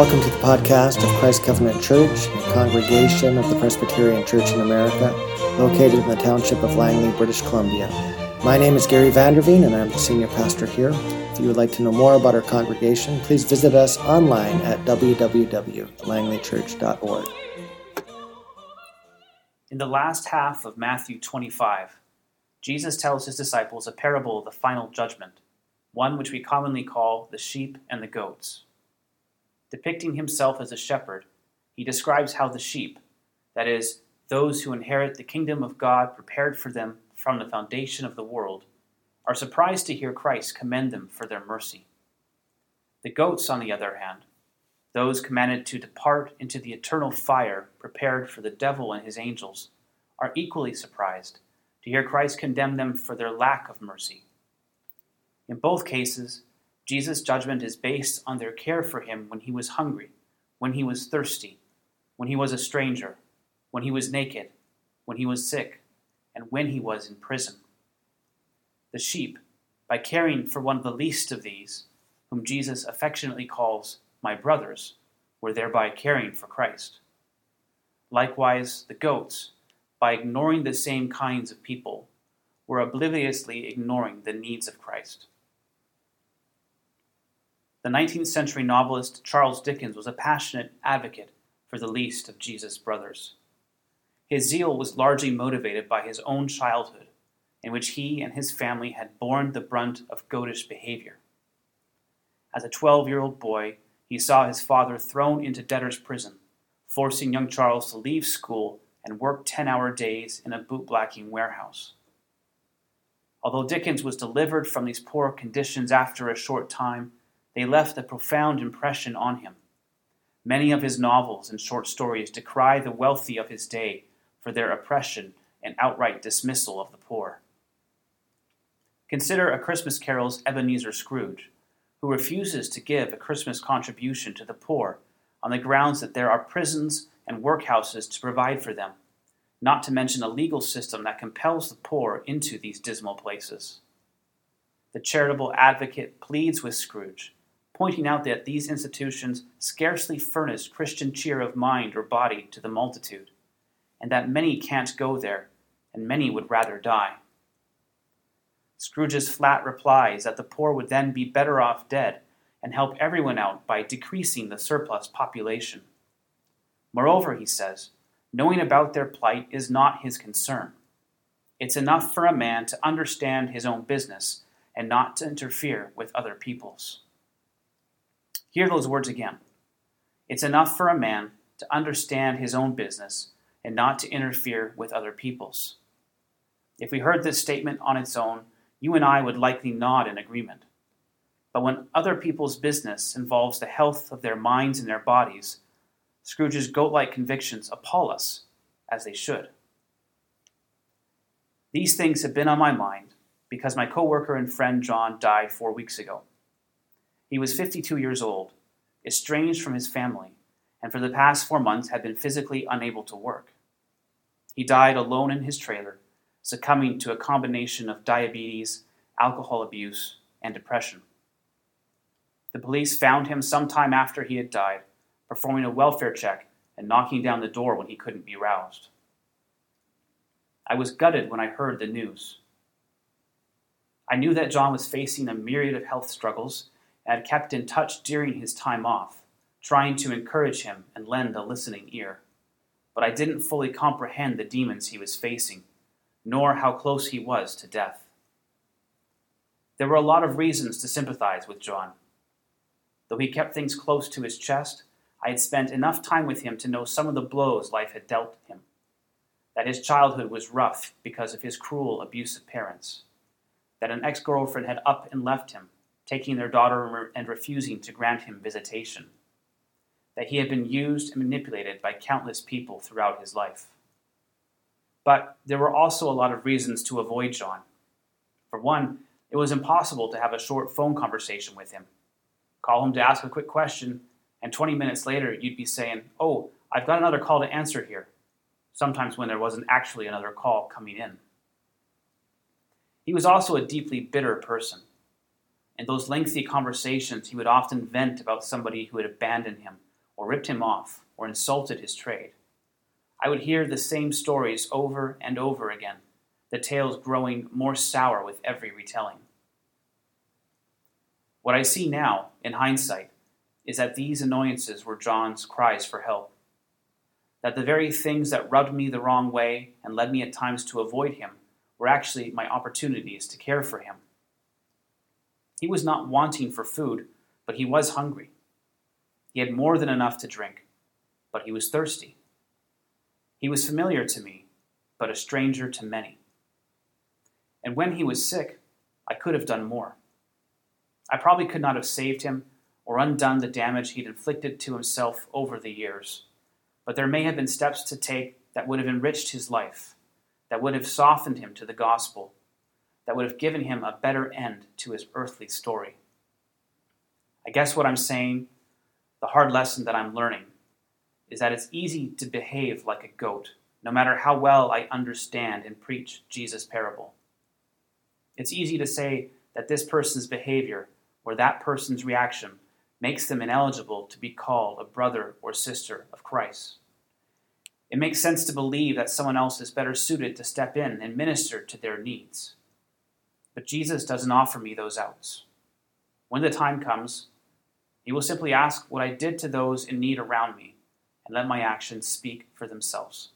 Welcome to the podcast of Christ Covenant Church, a congregation of the Presbyterian Church in America, located in the township of Langley, British Columbia. My name is Gary Vanderveen, and I'm the senior pastor here. If you would like to know more about our congregation, please visit us online at www.langleychurch.org. In the last half of Matthew 25, Jesus tells his disciples a parable of the final judgment, one which we commonly call the sheep and the goats. Depicting himself as a shepherd, he describes how the sheep, that is, those who inherit the kingdom of God prepared for them from the foundation of the world, are surprised to hear Christ commend them for their mercy. The goats, on the other hand, those commanded to depart into the eternal fire prepared for the devil and his angels, are equally surprised to hear Christ condemn them for their lack of mercy. In both cases, Jesus' judgment is based on their care for him when he was hungry, when he was thirsty, when he was a stranger, when he was naked, when he was sick, and when he was in prison. The sheep, by caring for one of the least of these, whom Jesus affectionately calls my brothers, were thereby caring for Christ. Likewise, the goats, by ignoring the same kinds of people, were obliviously ignoring the needs of Christ. The 19th century novelist Charles Dickens was a passionate advocate for the least of Jesus' brothers. His zeal was largely motivated by his own childhood, in which he and his family had borne the brunt of goatish behavior. As a 12 year old boy, he saw his father thrown into debtor's prison, forcing young Charles to leave school and work 10 hour days in a bootblacking warehouse. Although Dickens was delivered from these poor conditions after a short time, they left a profound impression on him. Many of his novels and short stories decry the wealthy of his day for their oppression and outright dismissal of the poor. Consider A Christmas Carol's Ebenezer Scrooge, who refuses to give a Christmas contribution to the poor on the grounds that there are prisons and workhouses to provide for them, not to mention a legal system that compels the poor into these dismal places. The charitable advocate pleads with Scrooge pointing out that these institutions scarcely furnish Christian cheer of mind or body to the multitude, and that many can't go there, and many would rather die. Scrooge's flat reply is that the poor would then be better off dead and help everyone out by decreasing the surplus population. Moreover, he says, knowing about their plight is not his concern. It's enough for a man to understand his own business and not to interfere with other people's. Hear those words again. It's enough for a man to understand his own business and not to interfere with other people's. If we heard this statement on its own, you and I would likely nod in agreement. But when other people's business involves the health of their minds and their bodies, Scrooge's goat like convictions appall us, as they should. These things have been on my mind because my coworker and friend John died four weeks ago. He was 52 years old, estranged from his family, and for the past four months had been physically unable to work. He died alone in his trailer, succumbing to a combination of diabetes, alcohol abuse, and depression. The police found him some time after he had died, performing a welfare check and knocking down the door when he couldn't be roused. I was gutted when I heard the news. I knew that John was facing a myriad of health struggles had kept in touch during his time off, trying to encourage him and lend a listening ear. But I didn't fully comprehend the demons he was facing, nor how close he was to death. There were a lot of reasons to sympathize with John. Though he kept things close to his chest, I had spent enough time with him to know some of the blows life had dealt him. That his childhood was rough because of his cruel, abusive parents. That an ex girlfriend had up and left him taking their daughter and refusing to grant him visitation, that he had been used and manipulated by countless people throughout his life. But there were also a lot of reasons to avoid John. For one, it was impossible to have a short phone conversation with him. Call him to ask a quick question, and 20 minutes later, you'd be saying, Oh, I've got another call to answer here. Sometimes when there wasn't actually another call coming in. He was also a deeply bitter person. In those lengthy conversations, he would often vent about somebody who had abandoned him or ripped him off, or insulted his trade. I would hear the same stories over and over again, the tales growing more sour with every retelling. What I see now, in hindsight, is that these annoyances were John's cries for help. That the very things that rubbed me the wrong way and led me at times to avoid him were actually my opportunities to care for him. He was not wanting for food, but he was hungry. He had more than enough to drink, but he was thirsty. He was familiar to me, but a stranger to many. And when he was sick, I could have done more. I probably could not have saved him or undone the damage he'd inflicted to himself over the years, but there may have been steps to take that would have enriched his life, that would have softened him to the gospel, that would have given him a better end to his earthly story. I guess what I'm saying, the hard lesson that I'm learning, is that it's easy to behave like a goat, no matter how well I understand and preach Jesus' parable. It's easy to say that this person's behavior or that person's reaction makes them ineligible to be called a brother or sister of Christ. It makes sense to believe that someone else is better suited to step in and minister to their needs. But Jesus doesn't offer me those outs. When the time comes, he will simply ask what I did to those in need around me and let my actions speak for themselves.